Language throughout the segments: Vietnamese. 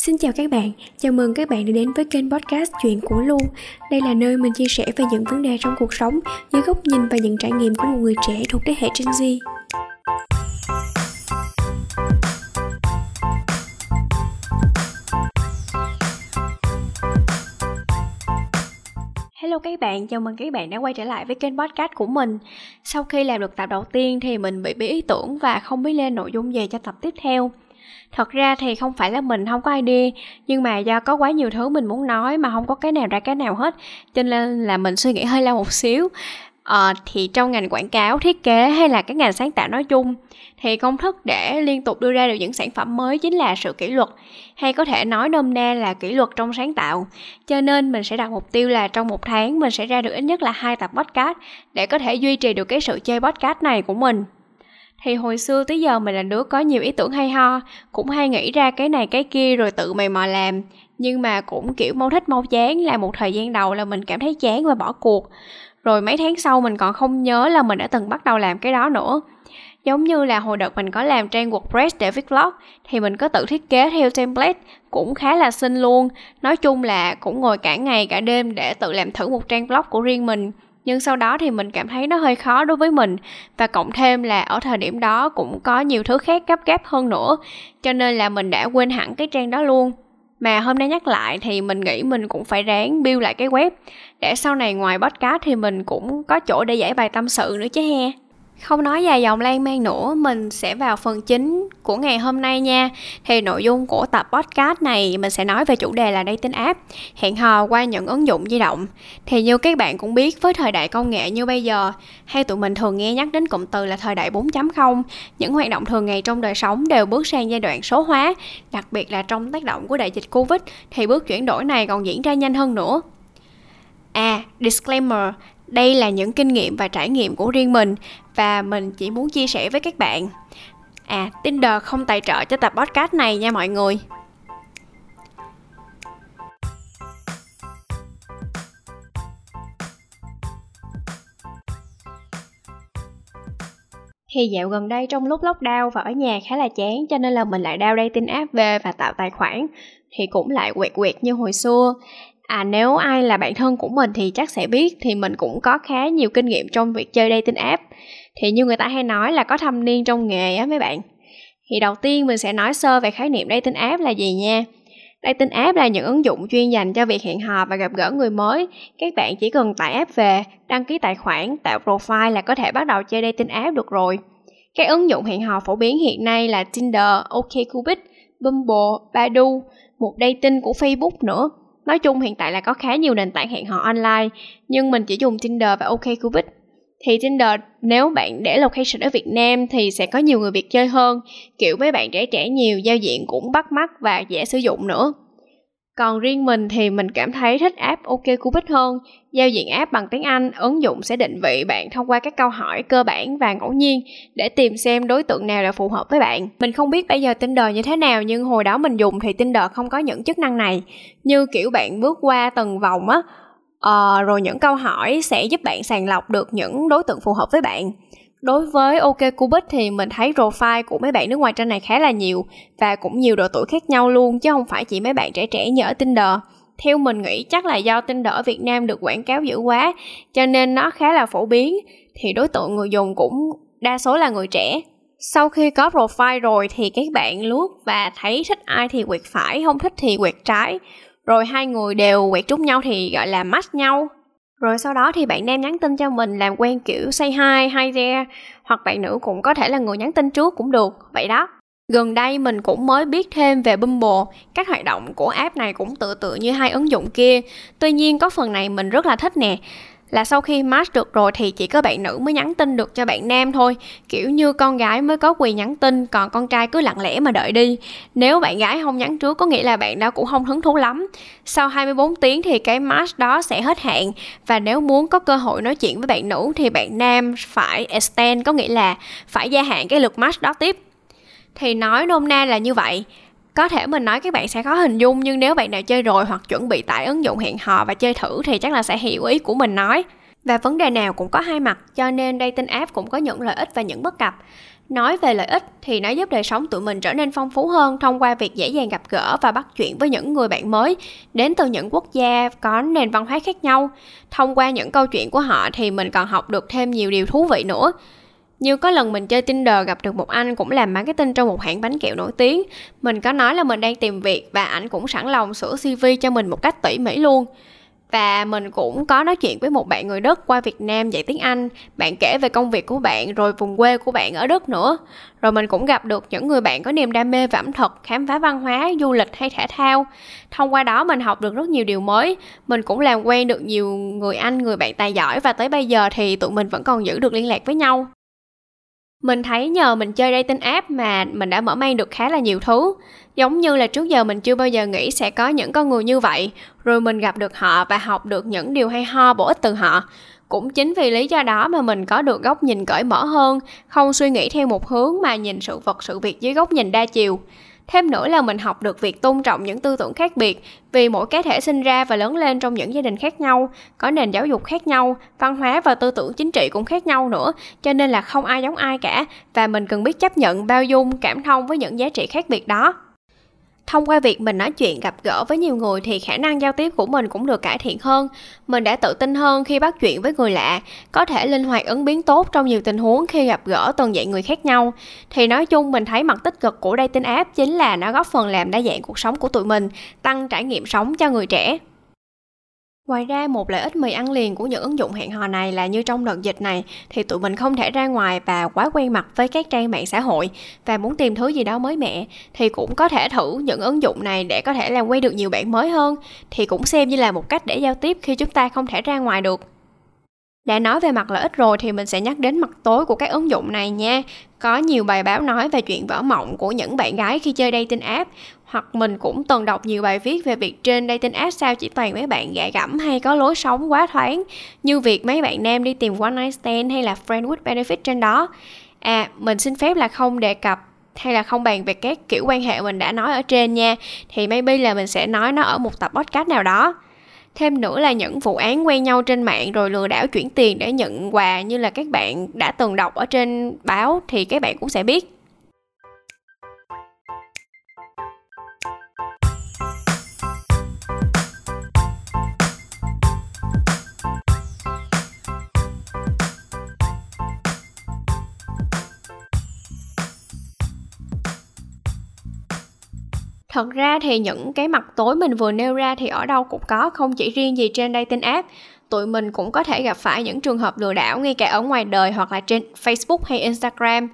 Xin chào các bạn, chào mừng các bạn đã đến với kênh podcast Chuyện của Lu. Đây là nơi mình chia sẻ về những vấn đề trong cuộc sống dưới góc nhìn và những trải nghiệm của một người trẻ thuộc thế hệ Gen Z. Hello các bạn, chào mừng các bạn đã quay trở lại với kênh podcast của mình. Sau khi làm được tập đầu tiên thì mình bị bí ý tưởng và không biết lên nội dung gì cho tập tiếp theo thật ra thì không phải là mình không có idea nhưng mà do có quá nhiều thứ mình muốn nói mà không có cái nào ra cái nào hết cho nên là mình suy nghĩ hơi lâu một xíu. Ờ, thì trong ngành quảng cáo thiết kế hay là các ngành sáng tạo nói chung thì công thức để liên tục đưa ra được những sản phẩm mới chính là sự kỷ luật hay có thể nói nôm na là kỷ luật trong sáng tạo. Cho nên mình sẽ đặt mục tiêu là trong một tháng mình sẽ ra được ít nhất là hai tập podcast để có thể duy trì được cái sự chơi podcast này của mình thì hồi xưa tới giờ mình là đứa có nhiều ý tưởng hay ho, cũng hay nghĩ ra cái này cái kia rồi tự mày mò làm. Nhưng mà cũng, kiểu, mau thích mau chán, là một thời gian đầu là mình cảm thấy chán và bỏ cuộc. Rồi mấy tháng sau mình còn không nhớ là mình đã từng bắt đầu làm cái đó nữa. Giống như là hồi đợt mình có làm trang WordPress để viết blog, thì mình có tự thiết kế theo template, cũng khá là xinh luôn. Nói chung là cũng ngồi cả ngày cả đêm để tự làm thử một trang blog của riêng mình nhưng sau đó thì mình cảm thấy nó hơi khó đối với mình. Và cộng thêm là ở thời điểm đó cũng có nhiều thứ khác gấp gáp hơn nữa. Cho nên là mình đã quên hẳn cái trang đó luôn. Mà hôm nay nhắc lại thì mình nghĩ mình cũng phải ráng build lại cái web. Để sau này ngoài podcast thì mình cũng có chỗ để giải bài tâm sự nữa chứ he không nói dài dòng lan man nữa, mình sẽ vào phần chính của ngày hôm nay nha. Thì nội dung của tập podcast này mình sẽ nói về chủ đề là dating app, hẹn hò qua những ứng dụng di động. Thì như các bạn cũng biết với thời đại công nghệ như bây giờ, hay tụi mình thường nghe nhắc đến cụm từ là thời đại 4.0, những hoạt động thường ngày trong đời sống đều bước sang giai đoạn số hóa, đặc biệt là trong tác động của đại dịch Covid thì bước chuyển đổi này còn diễn ra nhanh hơn nữa. À, disclaimer, đây là những kinh nghiệm và trải nghiệm của riêng mình và mình chỉ muốn chia sẻ với các bạn. À, Tinder không tài trợ cho tập podcast này nha mọi người. thì dạo gần đây trong lúc lockdown và ở nhà khá là chán cho nên là mình lại đau dating app về và tạo tài khoản thì cũng lại quẹt quẹt như hồi xưa à nếu ai là bạn thân của mình thì chắc sẽ biết thì mình cũng có khá nhiều kinh nghiệm trong việc chơi dating app thì như người ta hay nói là có thâm niên trong nghề á mấy bạn thì đầu tiên mình sẽ nói sơ về khái niệm dating app là gì nha Dating app là những ứng dụng chuyên dành cho việc hẹn hò và gặp gỡ người mới. Các bạn chỉ cần tải app về, đăng ký tài khoản, tạo profile là có thể bắt đầu chơi dating app được rồi. Các ứng dụng hẹn hò phổ biến hiện nay là Tinder, OkCupid, Bumble, Badu, một dating của Facebook nữa. Nói chung hiện tại là có khá nhiều nền tảng hẹn hò online, nhưng mình chỉ dùng Tinder và OkCupid. Thì Tinder nếu bạn để location ở Việt Nam thì sẽ có nhiều người Việt chơi hơn, kiểu mấy bạn trẻ trẻ nhiều, giao diện cũng bắt mắt và dễ sử dụng nữa. Còn riêng mình thì mình cảm thấy thích app OkCupid hơn. Giao diện app bằng tiếng Anh, ứng dụng sẽ định vị bạn thông qua các câu hỏi cơ bản và ngẫu nhiên để tìm xem đối tượng nào là phù hợp với bạn. Mình không biết bây giờ Tinder như thế nào nhưng hồi đó mình dùng thì Tinder không có những chức năng này. Như kiểu bạn bước qua từng vòng á, uh, rồi những câu hỏi sẽ giúp bạn sàng lọc được những đối tượng phù hợp với bạn đối với OK Cupid thì mình thấy profile của mấy bạn nước ngoài trên này khá là nhiều và cũng nhiều độ tuổi khác nhau luôn chứ không phải chỉ mấy bạn trẻ trẻ như ở Tinder. Theo mình nghĩ chắc là do Tinder ở Việt Nam được quảng cáo dữ quá cho nên nó khá là phổ biến thì đối tượng người dùng cũng đa số là người trẻ. Sau khi có profile rồi thì các bạn lướt và thấy thích ai thì quẹt phải, không thích thì quẹt trái. Rồi hai người đều quẹt trúng nhau thì gọi là match nhau rồi sau đó thì bạn nam nhắn tin cho mình làm quen kiểu say hi, hi there Hoặc bạn nữ cũng có thể là người nhắn tin trước cũng được, vậy đó. Gần đây mình cũng mới biết thêm về Bumble, các hoạt động của app này cũng tự tự như hai ứng dụng kia. Tuy nhiên có phần này mình rất là thích nè, là sau khi match được rồi thì chỉ có bạn nữ mới nhắn tin được cho bạn nam thôi. Kiểu như con gái mới có quyền nhắn tin, còn con trai cứ lặng lẽ mà đợi đi. Nếu bạn gái không nhắn trước có nghĩa là bạn đó cũng không hứng thú lắm. Sau 24 tiếng thì cái match đó sẽ hết hạn. Và nếu muốn có cơ hội nói chuyện với bạn nữ thì bạn nam phải extend, có nghĩa là phải gia hạn cái lượt match đó tiếp. Thì nói nôm na là như vậy có thể mình nói các bạn sẽ khó hình dung, nhưng nếu bạn nào chơi rồi hoặc chuẩn bị tải ứng dụng hẹn hò và chơi thử thì chắc là sẽ hiểu ý của mình nói và vấn đề nào cũng có hai mặt, cho nên dating app cũng có những lợi ích và những bất cập Nói về lợi ích thì nó giúp đời sống tụi mình trở nên phong phú hơn thông qua việc dễ dàng gặp gỡ và bắt chuyện với những người bạn mới, đến từ những quốc gia có nền văn hóa khác nhau. Thông qua những câu chuyện của họ thì mình còn học được thêm nhiều điều thú vị nữa. Như có lần mình chơi Tinder gặp được một anh cũng làm marketing trong một hãng bánh kẹo nổi tiếng. Mình có nói là mình đang tìm việc và ảnh cũng sẵn lòng sửa CV cho mình một cách tỉ mỉ luôn. Và mình cũng có nói chuyện với một bạn người Đức qua Việt Nam dạy tiếng Anh. Bạn kể về công việc của bạn rồi vùng quê của bạn ở Đức nữa. Rồi mình cũng gặp được những người bạn có niềm đam mê về ẩm thực, khám phá văn hóa, du lịch hay thể thao. Thông qua đó mình học được rất nhiều điều mới. Mình cũng làm quen được nhiều người anh, người bạn tài giỏi và tới bây giờ thì tụi mình vẫn còn giữ được liên lạc với nhau mình thấy nhờ mình chơi dating app mà mình đã mở mang được khá là nhiều thứ. Giống như là trước giờ mình chưa bao giờ nghĩ sẽ có những con người như vậy. Rồi mình gặp được họ và học được những điều hay ho bổ ích từ họ. Cũng chính vì lý do đó mà mình có được góc nhìn cởi mở hơn, không suy nghĩ theo một hướng mà nhìn sự vật, sự việc dưới góc nhìn đa chiều thêm nữa là mình học được việc tôn trọng những tư tưởng khác biệt, vì mỗi cá thể sinh ra và lớn lên trong những gia đình khác nhau, có nền giáo dục khác nhau, văn hóa và tư tưởng chính trị cũng khác nhau nữa, cho nên là không ai giống ai cả, và mình cần biết chấp nhận, bao dung, cảm thông với những giá trị khác biệt đó thông qua việc mình nói chuyện, gặp gỡ với nhiều người thì khả năng giao tiếp của mình cũng được cải thiện hơn. Mình đã tự tin hơn khi bắt chuyện với người lạ, có thể linh hoạt ứng biến tốt trong nhiều tình huống khi gặp gỡ từng dạng người khác nhau. Thì nói chung, mình thấy mặt tích cực của dating app chính là nó góp phần làm đa dạng cuộc sống của tụi mình, tăng trải nghiệm sống cho người trẻ. Ngoài ra, một lợi ích mì ăn liền của những ứng dụng hẹn hò này là như trong đợt dịch này thì tụi mình không thể ra ngoài và quá quen mặt với các trang mạng xã hội và muốn tìm thứ gì đó mới mẻ thì cũng có thể thử những ứng dụng này để có thể làm quen được nhiều bạn mới hơn thì cũng xem như là một cách để giao tiếp khi chúng ta không thể ra ngoài được. Đã nói về mặt lợi ích rồi thì mình sẽ nhắc đến mặt tối của các ứng dụng này nha. Có nhiều bài báo nói về chuyện vỡ mộng của những bạn gái khi chơi dating app, hoặc mình cũng từng đọc nhiều bài viết về việc trên dating app sao chỉ toàn mấy bạn gạ gẫm hay có lối sống quá thoáng, như việc mấy bạn nam đi tìm one night stand hay là friend with benefit trên đó. À mình xin phép là không đề cập hay là không bàn về các kiểu quan hệ mình đã nói ở trên nha. Thì maybe là mình sẽ nói nó ở một tập podcast nào đó thêm nữa là những vụ án quen nhau trên mạng rồi lừa đảo chuyển tiền để nhận quà như là các bạn đã từng đọc ở trên báo thì các bạn cũng sẽ biết. Thật ra thì những cái mặt tối mình vừa nêu ra thì ở đâu cũng có, không chỉ riêng gì trên dating app. Tụi mình cũng có thể gặp phải những trường hợp lừa đảo ngay cả ở ngoài đời hoặc là trên facebook hay instagram.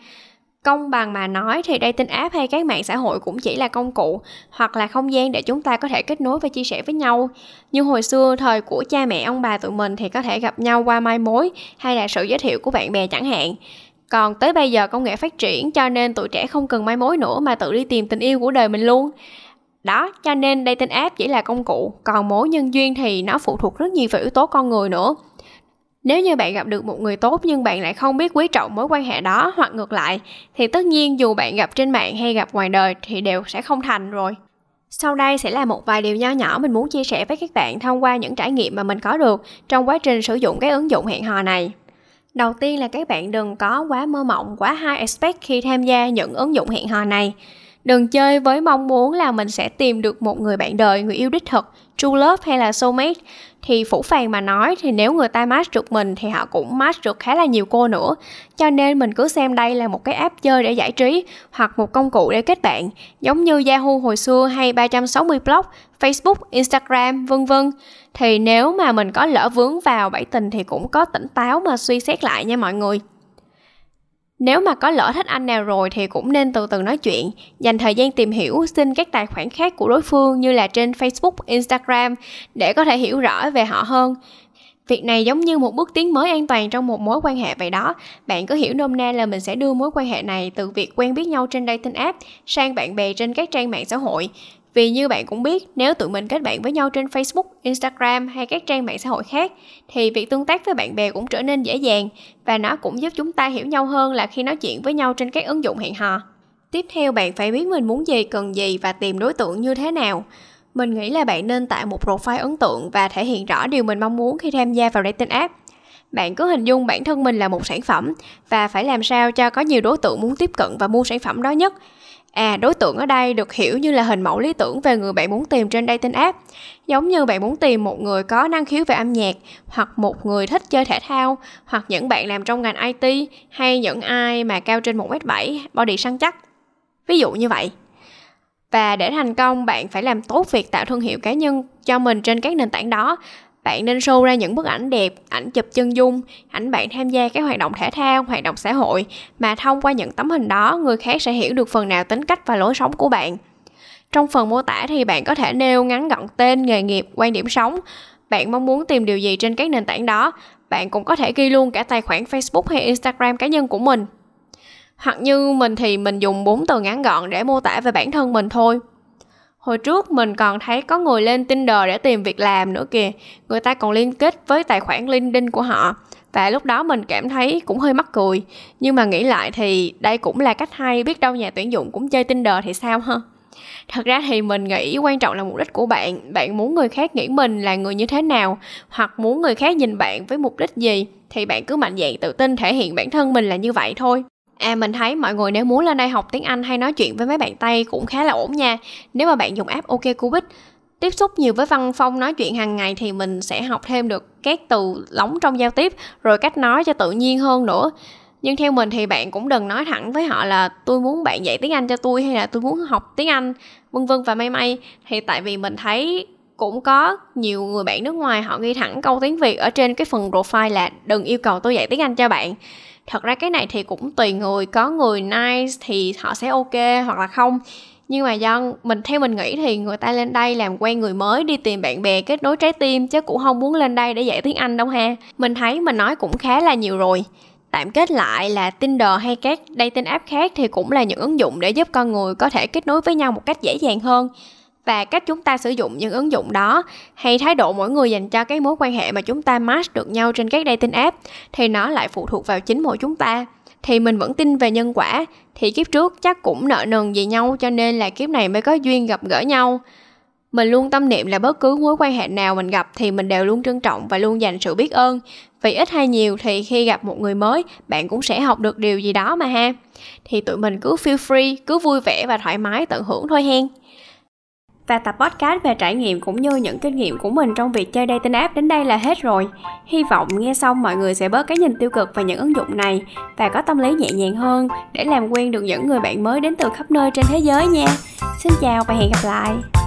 Công bằng mà nói thì dating app hay các mạng xã hội cũng chỉ là công cụ hoặc là không gian để chúng ta có thể kết nối và chia sẻ với nhau. Như hồi xưa, thời của cha mẹ, ông bà tụi mình thì có thể gặp nhau qua mai mối hay là sự giới thiệu của bạn bè chẳng hạn còn tới bây giờ công nghệ phát triển, cho nên tụi trẻ không cần mai mối nữa mà tự đi tìm tình yêu của đời mình luôn. Đó, cho nên dating app chỉ là công cụ, còn mối nhân duyên thì nó phụ thuộc rất nhiều vào yếu tố con người nữa. Nếu như bạn gặp được một người tốt nhưng bạn lại không biết quý trọng mối quan hệ đó hoặc ngược lại, thì tất nhiên dù bạn gặp trên mạng hay gặp ngoài đời thì đều sẽ không thành rồi. Sau đây sẽ là một vài điều nho nhỏ mình muốn chia sẻ với các bạn thông qua những trải nghiệm mà mình có được trong quá trình sử dụng cái ứng dụng hẹn hò này đầu tiên là các bạn đừng có quá mơ mộng, quá high expect khi tham gia những ứng dụng hẹn hò này. Đừng chơi với mong muốn là mình sẽ tìm được một người bạn đời, người yêu đích thực true love hay là soulmate? Thì phủ phàng mà nói thì nếu người ta match được mình thì họ cũng match được khá là nhiều cô nữa. Cho nên mình cứ xem đây là một cái app chơi để giải trí hoặc một công cụ để kết bạn giống như Yahoo hồi xưa hay 360 blog, Facebook, Instagram vân vân. Thì nếu mà mình có lỡ vướng vào bẫy tình thì cũng có tỉnh táo mà suy xét lại nha mọi người nếu mà có lỡ thích anh nào rồi thì cũng nên từ từ nói chuyện, dành thời gian tìm hiểu xin các tài khoản khác của đối phương như là trên Facebook, Instagram để có thể hiểu rõ về họ hơn. Việc này giống như một bước tiến mới an toàn trong một mối quan hệ vậy đó. Bạn cứ hiểu nôm na là mình sẽ đưa mối quan hệ này từ việc quen biết nhau trên dating app sang bạn bè trên các trang mạng xã hội vì như bạn cũng biết, nếu tụi mình kết bạn với nhau trên Facebook, Instagram hay các trang mạng xã hội khác thì việc tương tác với bạn bè cũng trở nên dễ dàng và nó cũng giúp chúng ta hiểu nhau hơn là khi nói chuyện với nhau trên các ứng dụng hẹn hò. Tiếp theo bạn phải biết mình muốn gì, cần gì và tìm đối tượng như thế nào. Mình nghĩ là bạn nên tạo một profile ấn tượng và thể hiện rõ điều mình mong muốn khi tham gia vào dating app. bạn cứ hình dung bản thân mình là một sản phẩm và phải làm sao cho có nhiều đối tượng muốn tiếp cận và mua sản phẩm đó nhất À, đối tượng ở đây được hiểu như là hình mẫu lý tưởng về người bạn muốn tìm trên dating app. Giống như bạn muốn tìm một người có năng khiếu về âm nhạc, hoặc một người thích chơi thể thao, hoặc những bạn làm trong ngành IT, hay những ai mà cao trên 1m7, body săn chắc. Ví dụ như vậy. Và để thành công, bạn phải làm tốt việc tạo thương hiệu cá nhân cho mình trên các nền tảng đó bạn nên show ra những bức ảnh đẹp, ảnh chụp chân dung, ảnh bạn tham gia các hoạt động thể thao, hoạt động xã hội mà thông qua những tấm hình đó, người khác sẽ hiểu được phần nào tính cách và lối sống của bạn. Trong phần mô tả thì bạn có thể nêu ngắn gọn tên, nghề nghiệp, quan điểm sống, bạn mong muốn tìm điều gì trên các nền tảng đó. Bạn cũng có thể ghi luôn cả tài khoản Facebook hay Instagram cá nhân của mình. Hoặc như mình thì mình dùng bốn từ ngắn gọn để mô tả về bản thân mình thôi. Hồi trước mình còn thấy có người lên Tinder để tìm việc làm nữa kìa. Người ta còn liên kết với tài khoản LinkedIn của họ. Và lúc đó mình cảm thấy cũng hơi mắc cười. Nhưng mà nghĩ lại thì đây cũng là cách hay, biết đâu nhà tuyển dụng cũng chơi Tinder thì sao ha. Thật ra thì mình nghĩ quan trọng là mục đích của bạn. Bạn muốn người khác nghĩ mình là người như thế nào hoặc muốn người khác nhìn bạn với mục đích gì thì bạn cứ mạnh dạn tự tin thể hiện bản thân mình là như vậy thôi. À mình thấy mọi người nếu muốn lên đây học tiếng Anh hay nói chuyện với mấy bạn Tây cũng khá là ổn nha. Nếu mà bạn dùng app okcupid tiếp xúc nhiều với văn phong nói chuyện hàng ngày thì mình sẽ học thêm được các từ lóng trong giao tiếp, rồi cách nói cho tự nhiên hơn nữa. Nhưng theo mình thì bạn cũng đừng nói thẳng với họ là tôi muốn bạn dạy tiếng anh cho tôi hay là tôi muốn học tiếng anh vân vân và may may. Thì tại vì mình thấy cũng có nhiều người bạn nước ngoài họ ghi thẳng câu tiếng việt ở trên cái phần profile là đừng yêu cầu tôi dạy tiếng anh cho bạn thật ra cái này thì cũng tùy người, có người nice thì họ sẽ ok hoặc là không. Nhưng mà do mình, theo mình nghĩ thì người ta lên đây làm quen người mới, đi tìm bạn bè, kết nối trái tim, chứ cũng không muốn lên đây để dạy tiếng anh đâu ha. Mình thấy mình nói cũng khá là nhiều rồi. Tạm kết lại là Tinder hay các dating app khác thì cũng là những ứng dụng để giúp con người có thể kết nối với nhau một cách dễ dàng hơn và cách chúng ta sử dụng những ứng dụng đó hay thái độ mỗi người dành cho cái mối quan hệ mà chúng ta match được nhau trên các dating app thì nó lại phụ thuộc vào chính mỗi chúng ta. Thì mình vẫn tin về nhân quả, thì kiếp trước chắc cũng nợ nần gì nhau cho nên là kiếp này mới có duyên gặp gỡ nhau. Mình luôn tâm niệm là bất cứ mối quan hệ nào mình gặp thì mình đều luôn trân trọng và luôn dành sự biết ơn. Vì ít hay nhiều thì khi gặp một người mới, bạn cũng sẽ học được điều gì đó mà ha. Thì tụi mình cứ feel free, cứ vui vẻ và thoải mái tận hưởng thôi hen và tập podcast về trải nghiệm cũng như những kinh nghiệm của mình trong việc chơi dating app đến đây là hết rồi. Hy vọng nghe xong mọi người sẽ bớt cái nhìn tiêu cực về những ứng dụng này và có tâm lý nhẹ nhàng hơn để làm quen được những người bạn mới đến từ khắp nơi trên thế giới nha. Xin chào và hẹn gặp lại.